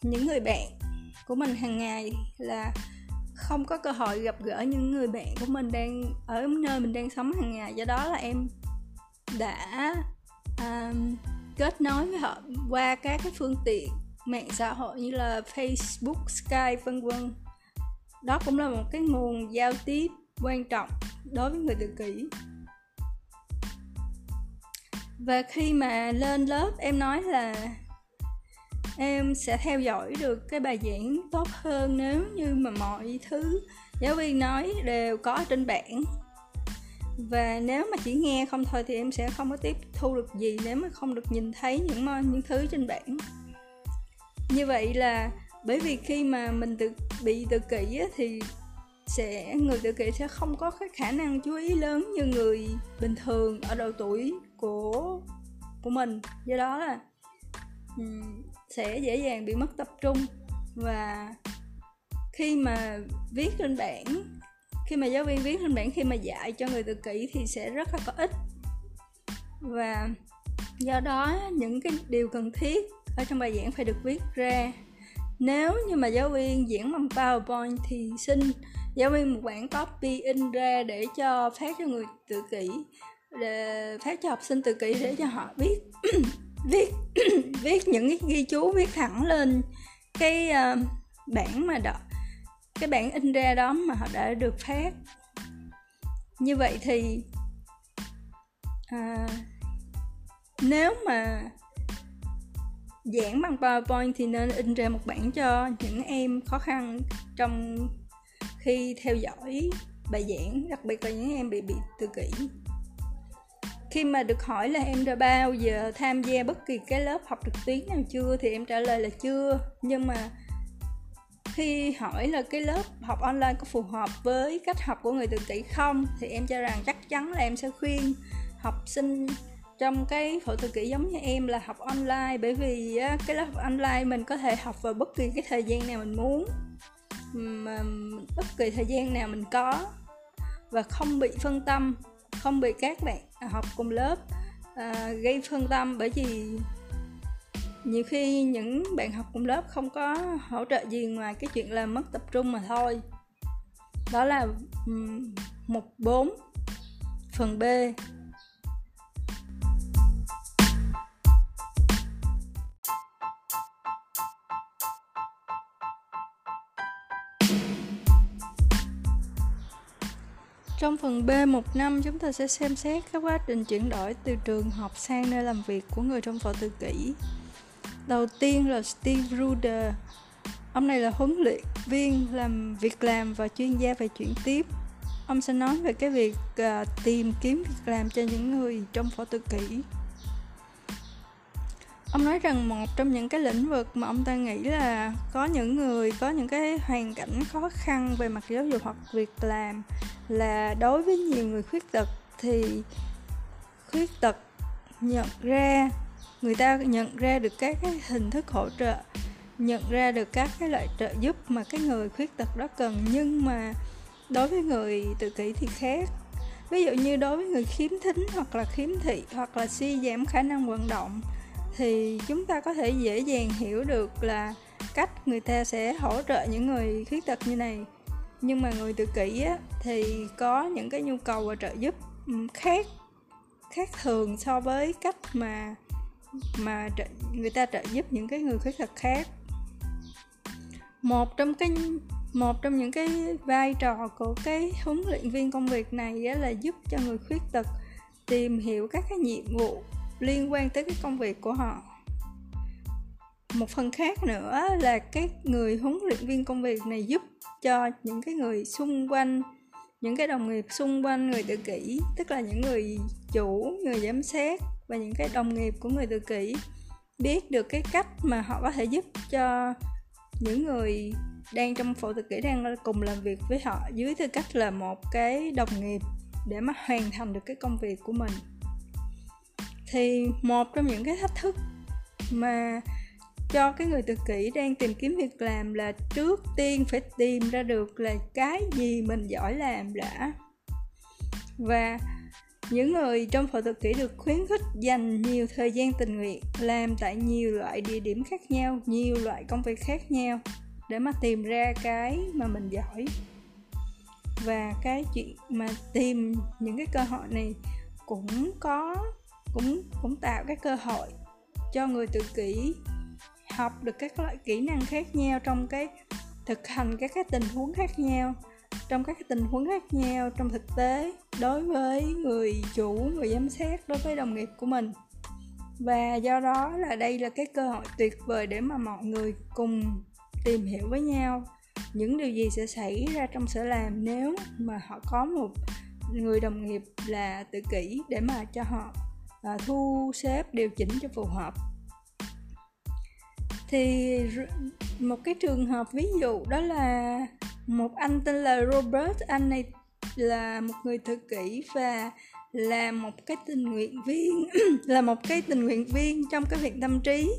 những người bạn của mình hàng ngày là không có cơ hội gặp gỡ những người bạn của mình đang ở nơi mình đang sống hàng ngày. Do đó là em đã um, kết nối với họ qua các cái phương tiện mạng xã hội như là Facebook, Skype vân vân. Đó cũng là một cái nguồn giao tiếp quan trọng đối với người tự kỷ. Và khi mà lên lớp em nói là em sẽ theo dõi được cái bài giảng tốt hơn nếu như mà mọi thứ giáo viên nói đều có trên bảng và nếu mà chỉ nghe không thôi thì em sẽ không có tiếp thu được gì nếu mà không được nhìn thấy những ờ, những thứ trên bảng. Như vậy là bởi vì khi mà mình tự bị tự kỷ á, thì sẽ người tự kỷ sẽ không có cái khả năng chú ý lớn như người bình thường ở độ tuổi của của mình. Do đó là um, sẽ dễ dàng bị mất tập trung. Và khi mà viết trên bảng khi mà giáo viên viết lên bảng khi mà dạy cho người tự kỷ thì sẽ rất là có ích. Và do đó những cái điều cần thiết ở trong bài giảng phải được viết ra. Nếu như mà giáo viên giảng bằng PowerPoint thì xin giáo viên một bản copy in ra để cho phát cho người tự kỷ để phát cho học sinh tự kỷ để cho họ viết viết viết những cái ghi chú viết thẳng lên cái uh, bảng mà đọc cái bản in ra đó mà họ đã được phát. Như vậy thì à, nếu mà giảng bằng PowerPoint thì nên in ra một bản cho những em khó khăn trong khi theo dõi bài giảng đặc biệt là những em bị bị tự kỷ. Khi mà được hỏi là em đã bao giờ tham gia bất kỳ cái lớp học trực tuyến nào chưa thì em trả lời là chưa. Nhưng mà khi hỏi là cái lớp học online có phù hợp với cách học của người tự kỷ không thì em cho rằng chắc chắn là em sẽ khuyên học sinh trong cái phẫu tự kỷ giống như em là học online bởi vì cái lớp học online mình có thể học vào bất kỳ cái thời gian nào mình muốn mà bất kỳ thời gian nào mình có và không bị phân tâm không bị các bạn học cùng lớp à, gây phân tâm bởi vì nhiều khi những bạn học cùng lớp không có hỗ trợ gì ngoài cái chuyện là mất tập trung mà thôi. Đó là một bốn phần b. Trong phần B, một năm, chúng ta sẽ xem xét các quá trình chuyển đổi từ trường học sang nơi làm việc của người trong phẫu tự kỷ đầu tiên là Steve Ruder ông này là huấn luyện viên làm việc làm và chuyên gia về chuyển tiếp ông sẽ nói về cái việc uh, tìm kiếm việc làm cho những người trong phổ tự kỷ. ông nói rằng một trong những cái lĩnh vực mà ông ta nghĩ là có những người có những cái hoàn cảnh khó khăn về mặt giáo dục hoặc việc làm là đối với nhiều người khuyết tật thì khuyết tật nhận ra người ta nhận ra được các cái hình thức hỗ trợ nhận ra được các cái loại trợ giúp mà cái người khuyết tật đó cần. Nhưng mà đối với người tự kỷ thì khác. Ví dụ như đối với người khiếm thính hoặc là khiếm thị hoặc là suy giảm khả năng vận động thì chúng ta có thể dễ dàng hiểu được là cách người ta sẽ hỗ trợ những người khuyết tật như này. Nhưng mà người tự kỷ á, thì có những cái nhu cầu và trợ giúp khác khác thường so với cách mà mà trợ, người ta trợ giúp những cái người khuyết tật khác. Một trong cái một trong những cái vai trò của cái huấn luyện viên công việc này là giúp cho người khuyết tật tìm hiểu các cái nhiệm vụ liên quan tới cái công việc của họ. Một phần khác nữa là cái người huấn luyện viên công việc này giúp cho những cái người xung quanh những cái đồng nghiệp xung quanh người tự kỷ tức là những người chủ người giám sát và những cái đồng nghiệp của người tự kỷ biết được cái cách mà họ có thể giúp cho những người đang trong phẫu tự kỷ đang cùng làm việc với họ dưới tư cách là một cái đồng nghiệp để mà hoàn thành được cái công việc của mình. Thì một trong những cái thách thức mà cho cái người tự kỷ đang tìm kiếm việc làm là trước tiên phải tìm ra được là cái gì mình giỏi làm đã. Và những người trong phẫu thuật kỹ được khuyến khích dành nhiều thời gian tình nguyện, làm tại nhiều loại địa điểm khác nhau, nhiều loại công việc khác nhau để mà tìm ra cái mà mình giỏi. Và cái chuyện mà tìm những cái cơ hội này cũng có, cũng cũng tạo cái cơ hội cho người tự kỷ, học được các loại kỹ năng khác nhau trong cái thực hành các cái tình huống khác nhau trong các cái tình huống khác nhau trong thực tế đối với người chủ người giám sát đối với đồng nghiệp của mình. Và do đó là đây là cái cơ hội tuyệt vời để mà mọi người cùng tìm hiểu với nhau những điều gì sẽ xảy ra trong sở làm nếu mà họ có một người đồng nghiệp là tự kỷ để mà cho họ à, thu xếp điều chỉnh cho phù hợp. Thì một cái trường hợp ví dụ đó là một anh tên là Robert, anh này là một người thực kỷ và là một cái tình nguyện viên, là một cái tình nguyện viên trong cái viện tâm trí.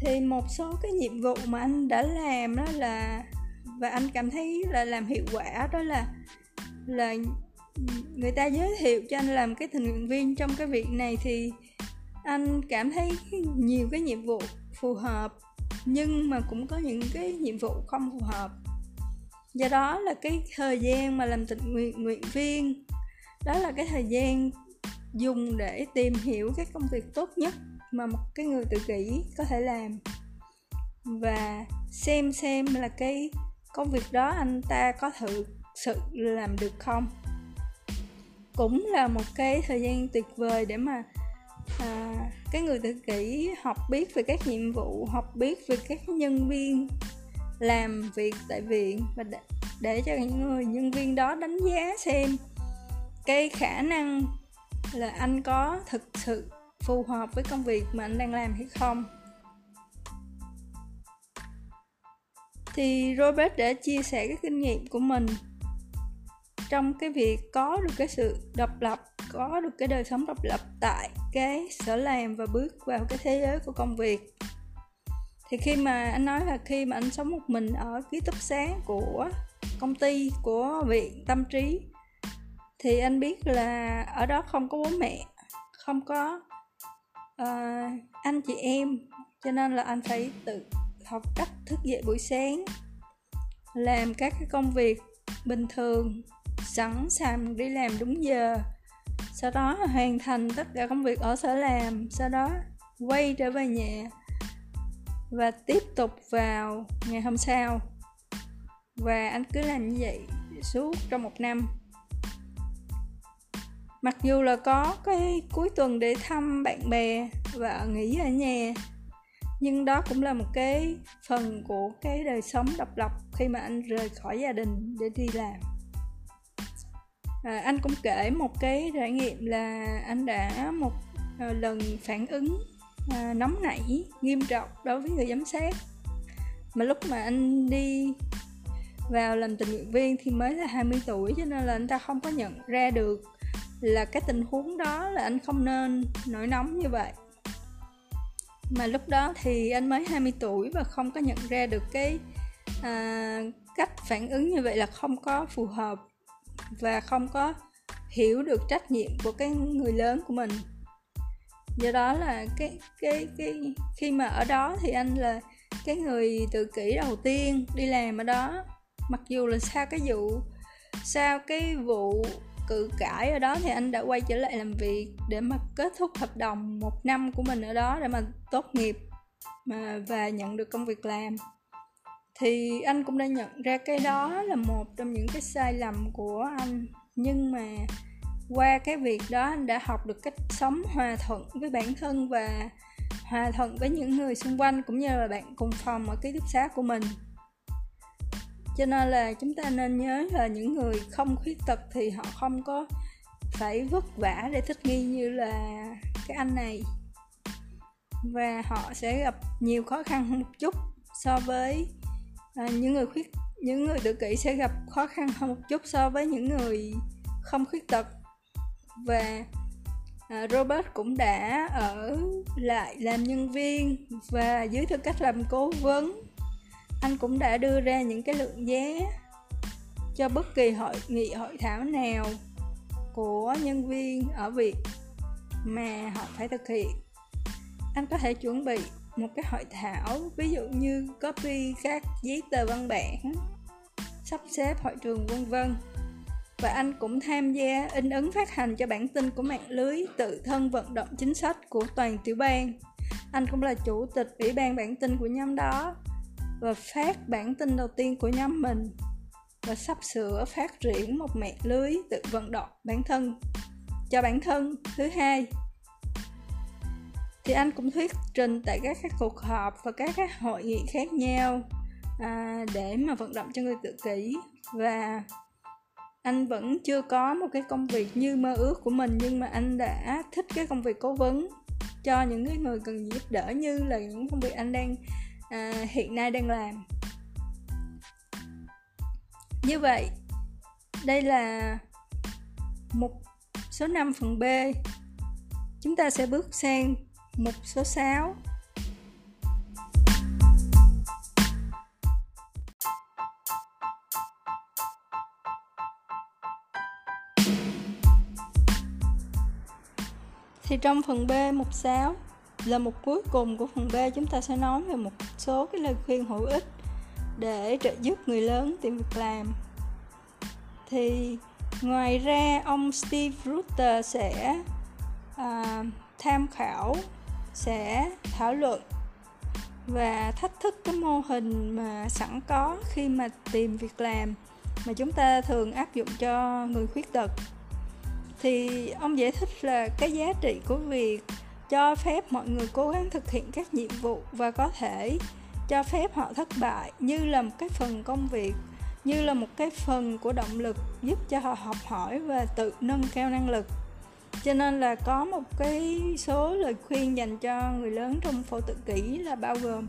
Thì một số cái nhiệm vụ mà anh đã làm đó là, và anh cảm thấy là làm hiệu quả đó là là người ta giới thiệu cho anh làm cái tình nguyện viên trong cái việc này thì anh cảm thấy nhiều cái nhiệm vụ phù hợp nhưng mà cũng có những cái nhiệm vụ không phù hợp. Do đó là cái thời gian mà làm tình nguyện nguyện viên, đó là cái thời gian dùng để tìm hiểu các công việc tốt nhất mà một cái người tự kỷ có thể làm. Và xem xem là cái công việc đó anh ta có thực sự làm được không. Cũng là một cái thời gian tuyệt vời để mà à, cái người tự kỷ học biết về các nhiệm vụ học biết về các nhân viên làm việc tại viện và để, để cho những người nhân viên đó đánh giá xem cái khả năng là anh có thực sự phù hợp với công việc mà anh đang làm hay không. Thì Robert đã chia sẻ cái kinh nghiệm của mình trong cái việc có được cái sự độc lập có được cái đời sống độc lập tại cái sở làm và bước vào cái thế giới của công việc. Thì khi mà anh nói là khi mà anh sống một mình ở ký túc xá của công ty của viện tâm trí thì anh biết là ở đó không có bố mẹ không có uh, anh chị em. Cho nên là anh phải tự học cách thức dậy buổi sáng làm các cái công việc bình thường sẵn sàng đi làm đúng giờ sau đó hoàn thành tất cả công việc ở sở làm, sau đó quay trở về nhà và tiếp tục vào ngày hôm sau. Và anh cứ làm như vậy suốt trong một năm. Mặc dù là có cái cuối tuần để thăm bạn bè và nghỉ ở nhà, nhưng đó cũng là một cái phần của cái đời sống độc lập khi mà anh rời khỏi gia đình để đi làm à, anh cũng kể một cái trải nghiệm là anh đã một à, lần phản ứng à, nóng nảy nghiêm trọng đối với người giám sát. Mà lúc mà anh đi vào làm tình nguyện viên thì mới là 20 tuổi cho nên là anh ta không có nhận ra được là cái tình huống đó là anh không nên nổi nóng như vậy. Mà lúc đó thì anh mới 20 tuổi và không có nhận ra được cái à, cách phản ứng như vậy là không có phù hợp và không có hiểu được trách nhiệm của cái người lớn của mình. Do đó là cái cái cái khi mà ở đó thì anh là cái người tự kỷ đầu tiên đi làm ở đó. Mặc dù là sau cái vụ, sau cái vụ cự cãi ở đó thì anh đã quay trở lại làm việc để mà kết thúc hợp đồng một năm của mình ở đó để mà tốt nghiệp mà, và nhận được công việc làm thì anh cũng đã nhận ra cái đó là một trong những cái sai lầm của anh. Nhưng mà qua cái việc đó, anh đã học được cách sống hòa thuận với bản thân và hòa thuận với những người xung quanh cũng như là bạn cùng phòng ở ký túc xá của mình. Cho nên là chúng ta nên nhớ là những người không khuyết tật thì họ không có phải vất vả để thích nghi như là cái anh này. Và họ sẽ gặp nhiều khó khăn hơn một chút so với à, những người khuyết những người tự kỷ sẽ gặp khó khăn hơn một chút so với những người không khuyết tật. Và à, Robert cũng đã ở lại làm nhân viên và dưới tư cách làm cố vấn anh cũng đã đưa ra những cái lượng giá cho bất kỳ hội nghị hội thảo nào của nhân viên ở việc mà họ phải thực hiện. Anh có thể chuẩn bị một cái hội thảo, ví dụ như copy các giấy tờ văn bản, sắp xếp hội trường, vân vân. Và anh cũng tham gia, in ấn phát hành cho bản tin của mạng lưới tự thân vận động chính sách của toàn tiểu bang. Anh cũng là chủ tịch ủy ban bản tin của nhóm đó và phát bản tin đầu tiên của nhóm mình và sắp sửa phát triển một mạng lưới tự vận động bản thân. Cho bản thân, thứ hai thì anh cũng thuyết trình tại các các cuộc họp và các các hội nghị khác nhau à, để mà vận động cho người tự kỷ. Và anh vẫn chưa có một cái công việc như mơ ước của mình nhưng mà anh đã thích cái công việc cố vấn cho những cái người cần giúp đỡ như là những công việc anh đang à, hiện nay đang làm. Như vậy đây là một số 5 phần B. Chúng ta sẽ bước sang một số 6 thì trong phần B mục 6 là một cuối cùng của phần B chúng ta sẽ nói về một số cái lời khuyên hữu ích để trợ giúp người lớn tìm việc làm. Thì ngoài ra ông Steve Rutter sẽ à, tham khảo sẽ thảo luận và thách thức cái mô hình mà sẵn có khi mà tìm việc làm mà chúng ta thường áp dụng cho người khuyết tật. Thì ông giải thích là cái giá trị của việc cho phép mọi người cố gắng thực hiện các nhiệm vụ và có thể cho phép họ thất bại như là một cái phần công việc, như là một cái phần của động lực giúp cho họ học hỏi và tự nâng cao năng lực cho nên là có một cái số lời khuyên dành cho người lớn trong phẫu tự kỷ là bao gồm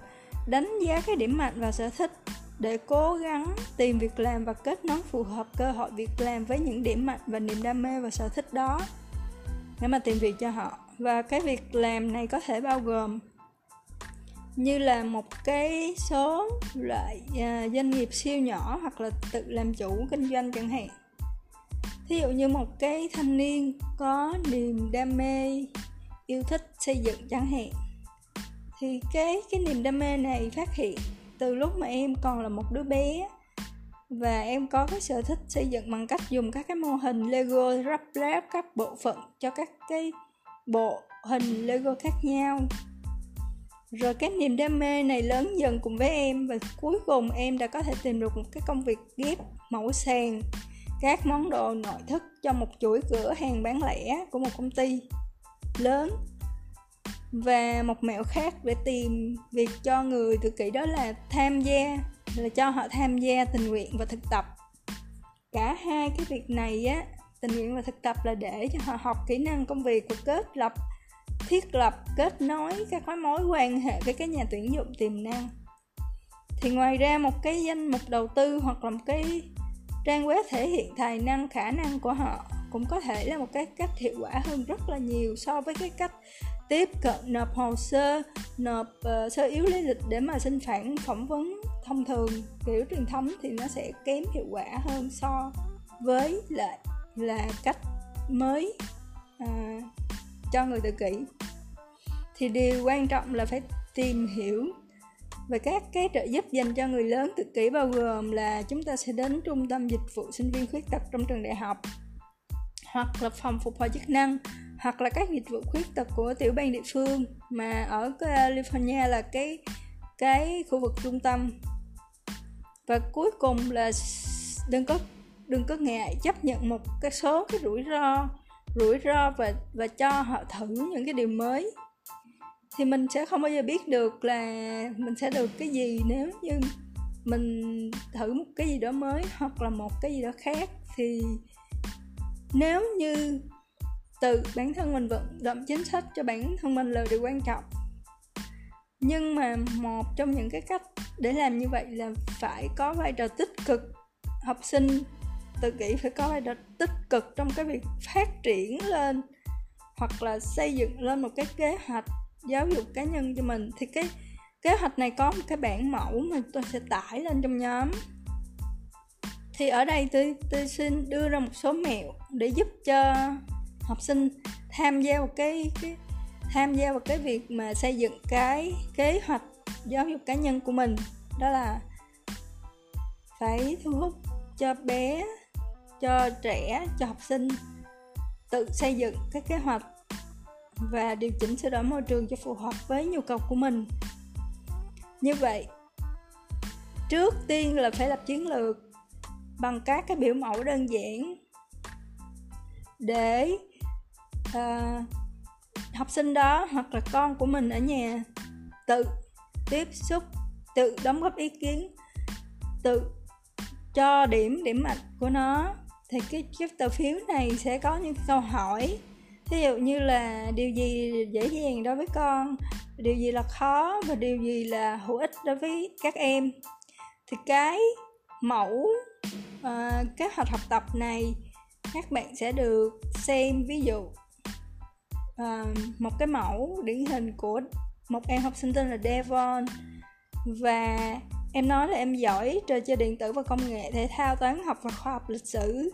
đánh giá cái điểm mạnh và sở thích để cố gắng tìm việc làm và kết nối phù hợp cơ hội việc làm với những điểm mạnh và niềm đam mê và sở thích đó để mà tìm việc cho họ. Và cái việc làm này có thể bao gồm như là một cái số loại à, doanh nghiệp siêu nhỏ hoặc là tự làm chủ kinh doanh chẳng hạn thí dụ như một cái thanh niên có niềm đam mê, yêu thích xây dựng chẳng hạn, thì cái cái niềm đam mê này phát hiện từ lúc mà em còn là một đứa bé và em có cái sở thích xây dựng bằng cách dùng các cái mô hình Lego lắp ráp, các bộ phận cho các cái bộ hình Lego khác nhau. Rồi cái niềm đam mê này lớn dần cùng với em và cuối cùng em đã có thể tìm được một cái công việc ghép mẫu sàn các món đồ nội thất cho một chuỗi cửa hàng bán lẻ của một công ty lớn và một mẹo khác để tìm việc cho người tự kỷ đó là tham gia, là cho họ tham gia tình nguyện và thực tập. Cả hai cái việc này á, tình nguyện và thực tập là để cho họ học kỹ năng công việc và kết lập, thiết lập, kết nối các mối quan hệ với các nhà tuyển dụng tiềm năng. Thì ngoài ra một cái danh mục đầu tư hoặc là một cái trang web thể hiện tài năng khả năng của họ cũng có thể là một cái cách hiệu quả hơn rất là nhiều so với cái cách tiếp cận nộp hồ sơ nộp uh, sơ yếu lý lịch để mà xin phản phỏng vấn thông thường. Kiểu truyền thống thì nó sẽ kém hiệu quả hơn so với lại là cách mới uh, cho người tự kỷ. Thì điều quan trọng là phải tìm hiểu về các cái trợ giúp dành cho người lớn cực kỳ bao gồm là chúng ta sẽ đến trung tâm dịch vụ sinh viên khuyết tật trong trường đại học, hoặc là phòng phục hồi chức năng, hoặc là các dịch vụ khuyết tật của tiểu bang địa phương. Mà ở California là cái cái khu vực trung tâm. Và cuối cùng là đừng có đừng có ngại chấp nhận một cái số, cái rủi ro rủi ro và và cho họ thử những cái điều mới thì mình sẽ không bao giờ biết được là mình sẽ được cái gì nếu như mình thử một cái gì đó mới hoặc là một cái gì đó khác. Thì nếu như từ bản thân mình vận động chính sách cho bản thân mình là điều quan trọng. Nhưng mà một trong những cái cách để làm như vậy là phải có vai trò tích cực. Học sinh tự kỷ phải có vai trò tích cực trong cái việc phát triển lên hoặc là xây dựng lên một cái kế hoạch giáo dục cá nhân cho mình, thì cái kế hoạch này có một cái bản mẫu mà tôi sẽ tải lên trong nhóm. Thì ở đây tôi tôi xin đưa ra một số mẹo để giúp cho học sinh tham gia vào cái cái, tham gia vào cái việc mà xây dựng cái kế hoạch giáo dục cá nhân của mình. Đó là phải thu hút cho bé, cho trẻ, cho học sinh tự xây dựng các kế hoạch và điều chỉnh sửa đổi môi trường cho phù hợp với nhu cầu của mình. Như vậy trước tiên là phải lập chiến lược bằng các cái biểu mẫu đơn giản để uh, học sinh đó hoặc là con của mình ở nhà tự tiếp xúc tự đóng góp ý kiến tự cho điểm điểm mạnh của nó. Thì cái chiếc tờ phiếu này sẽ có những câu hỏi thí dụ như là điều gì dễ dàng đối với con điều gì là khó và điều gì là hữu ích đối với các em? Thì cái mẫu uh, kế hoạch học tập này các bạn sẽ được xem ví dụ uh, một cái mẫu điển hình của một em học sinh tên là Devon. Và em nói là em giỏi trò chơi điện tử và công nghệ thể thao toán học và khoa học lịch sử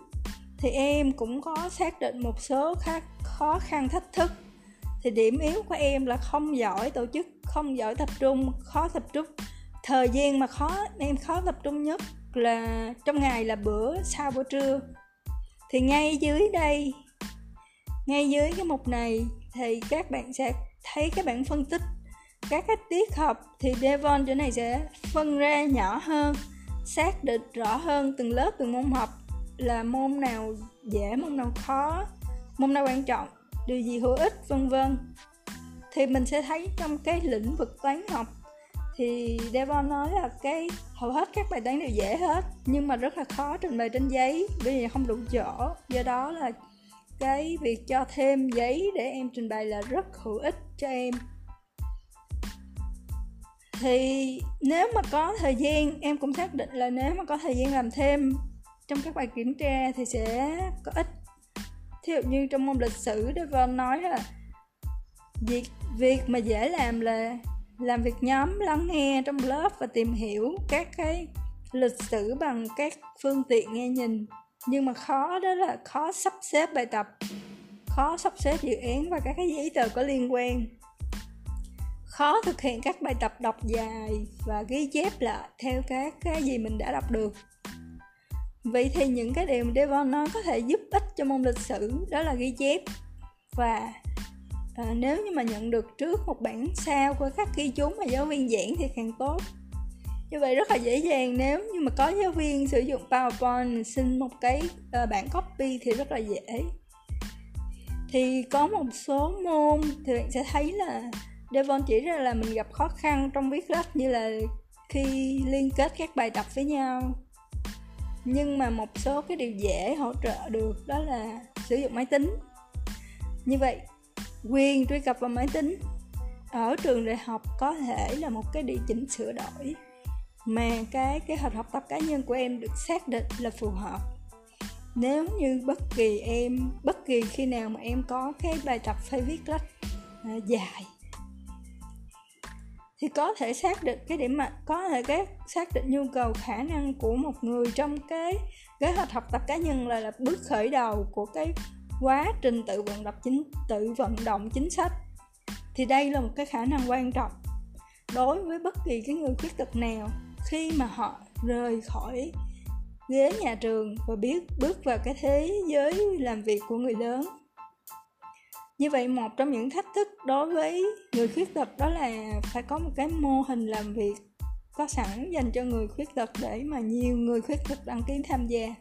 thì em cũng có xác định một số khác khó khăn thách thức. Thì điểm yếu của em là không giỏi tổ chức, không giỏi tập trung, khó tập trung. Thời gian mà khó, em khó tập trung nhất là trong ngày là bữa sau bữa trưa. Thì ngay dưới đây, ngay dưới cái mục này thì các bạn sẽ thấy các bạn phân tích, các cái tiết học. Thì Devon chỗ này sẽ phân ra nhỏ hơn, xác định rõ hơn từng lớp, từng môn học là môn nào dễ, môn nào khó, môn nào quan trọng, điều gì hữu ích, vân vân. Thì mình sẽ thấy trong cái lĩnh vực toán học thì Devon nói là cái, hầu hết các bài toán đều dễ hết, nhưng mà rất là khó trình bày trên giấy, bởi vì không đủ chỗ. Do đó là cái việc cho thêm giấy để em trình bày là rất hữu ích cho em. Thì nếu mà có thời gian, em cũng xác định là nếu mà có thời gian làm thêm trong các bài kiểm tra thì sẽ có ích thí dụ như trong môn lịch sử Devon nói là việc việc mà dễ làm là làm việc nhóm lắng nghe trong lớp và tìm hiểu các cái lịch sử bằng các phương tiện nghe nhìn. Nhưng mà khó đó là khó sắp xếp bài tập, khó sắp xếp dự án và các cái giấy tờ có liên quan. Khó thực hiện các bài tập đọc dài và ghi chép lại theo các cái gì mình đã đọc được vậy thì những cái điều mà Devon nói có thể giúp ích cho môn lịch sử đó là ghi chép. Và à, nếu như mà nhận được trước một bản sao của các ghi chú mà giáo viên giảng thì càng tốt. Như vậy rất là dễ dàng nếu như mà có giáo viên sử dụng PowerPoint xin một cái uh, bản copy thì rất là dễ. Thì có một số môn thì bạn sẽ thấy là Devon chỉ ra là mình gặp khó khăn trong viết lách như là khi liên kết các bài tập với nhau nhưng mà một số cái điều dễ hỗ trợ được đó là sử dụng máy tính. Như vậy, quyền truy cập vào máy tính ở trường đại học có thể là một cái điều chỉnh sửa đổi, mà cái kế hoạch học tập cá nhân của em được xác định là phù hợp. Nếu như bất kỳ em, bất kỳ khi nào mà em có cái bài tập phải viết lách à, dài thì có thể xác định cái điểm mạnh có thể cái xác định nhu cầu khả năng của một người trong cái kế hoạch học tập cá nhân là, là bước khởi đầu của cái quá trình tự vận động chính tự vận động chính sách. Thì đây là một cái khả năng quan trọng đối với bất kỳ cái người khuyết tật nào khi mà họ rời khỏi ghế nhà trường và biết bước vào cái thế giới làm việc của người lớn như vậy một trong những thách thức đối với người khuyết tật đó là phải có một cái mô hình làm việc có sẵn dành cho người khuyết tật để mà nhiều người khuyết tật đăng ký tham gia.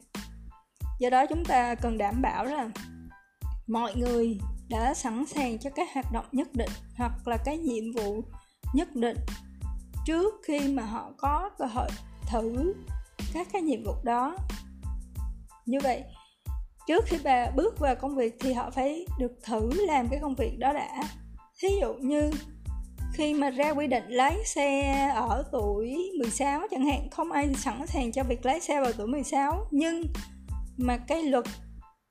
Do đó chúng ta cần đảm bảo là mọi người đã sẵn sàng cho các hoạt động nhất định hoặc là cái nhiệm vụ nhất định trước khi mà họ có cơ hội thử các cái nhiệm vụ đó. Như vậy trước khi bà bước vào công việc thì họ phải được thử làm cái công việc đó đã. Thí dụ như khi mà ra quy định lái xe ở tuổi 16 chẳng hạn, không ai sẵn sàng cho việc lái xe vào tuổi 16 nhưng mà cái luật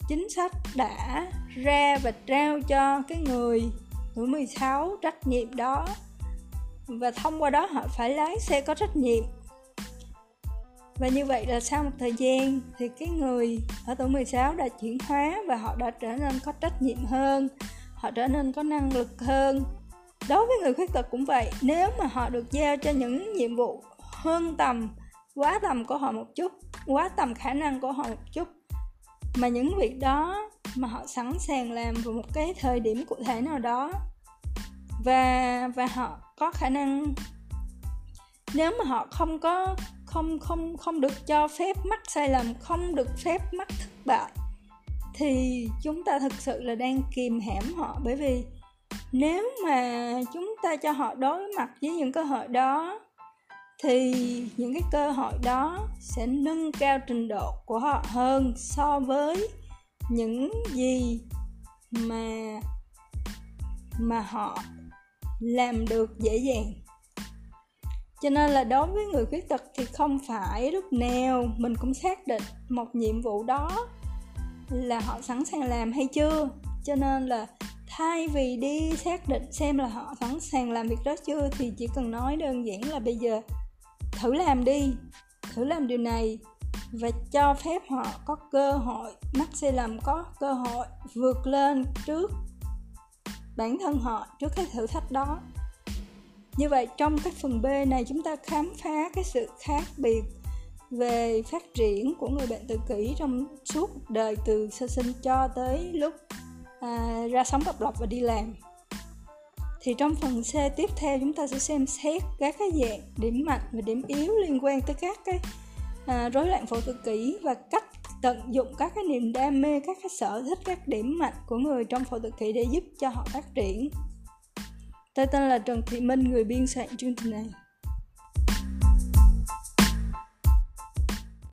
chính sách đã ra và trao cho cái người tuổi 16 trách nhiệm đó. Và thông qua đó họ phải lái xe có trách nhiệm và như vậy là sau một thời gian thì cái người ở tuổi 16 đã chuyển hóa và họ đã trở nên có trách nhiệm hơn, họ trở nên có năng lực hơn. Đối với người khuyết tật cũng vậy, nếu mà họ được giao cho những nhiệm vụ hơn tầm, quá tầm của họ một chút, quá tầm khả năng của họ một chút, mà những việc đó mà họ sẵn sàng làm vào một cái thời điểm cụ thể nào đó, và và họ có khả năng nếu mà họ không có, không không không được cho phép mắc sai lầm, không được phép mắc thất bại, thì chúng ta thực sự là đang kìm hãm họ. Bởi vì nếu mà chúng ta cho họ đối mặt với những cơ hội đó, thì những cái cơ hội đó sẽ nâng cao trình độ của họ hơn so với những gì mà mà họ làm được dễ dàng cho nên là đối với người khuyết tật thì không phải lúc nào mình cũng xác định một nhiệm vụ đó là họ sẵn sàng làm hay chưa. Cho nên là thay vì đi xác định xem là họ sẵn sàng làm việc đó chưa thì chỉ cần nói đơn giản là bây giờ thử làm đi, thử làm điều này và cho phép họ có cơ hội mắc sai lầm có cơ hội vượt lên trước bản thân họ trước cái thử thách đó như vậy trong cái phần b này chúng ta khám phá cái sự khác biệt về phát triển của người bệnh tự kỷ trong suốt đời từ sơ sinh cho tới lúc à, ra sống độc lập và đi làm. Thì trong phần C tiếp theo chúng ta sẽ xem xét các cái dạng điểm mạnh và điểm yếu liên quan tới các cái à, rối loạn phổ tự kỷ và cách tận dụng các cái niềm đam mê các cái sở thích các điểm mạnh của người trong phổ tự kỷ để giúp cho họ phát triển tôi tên là Trần Thị Minh người biên soạn chương trình này.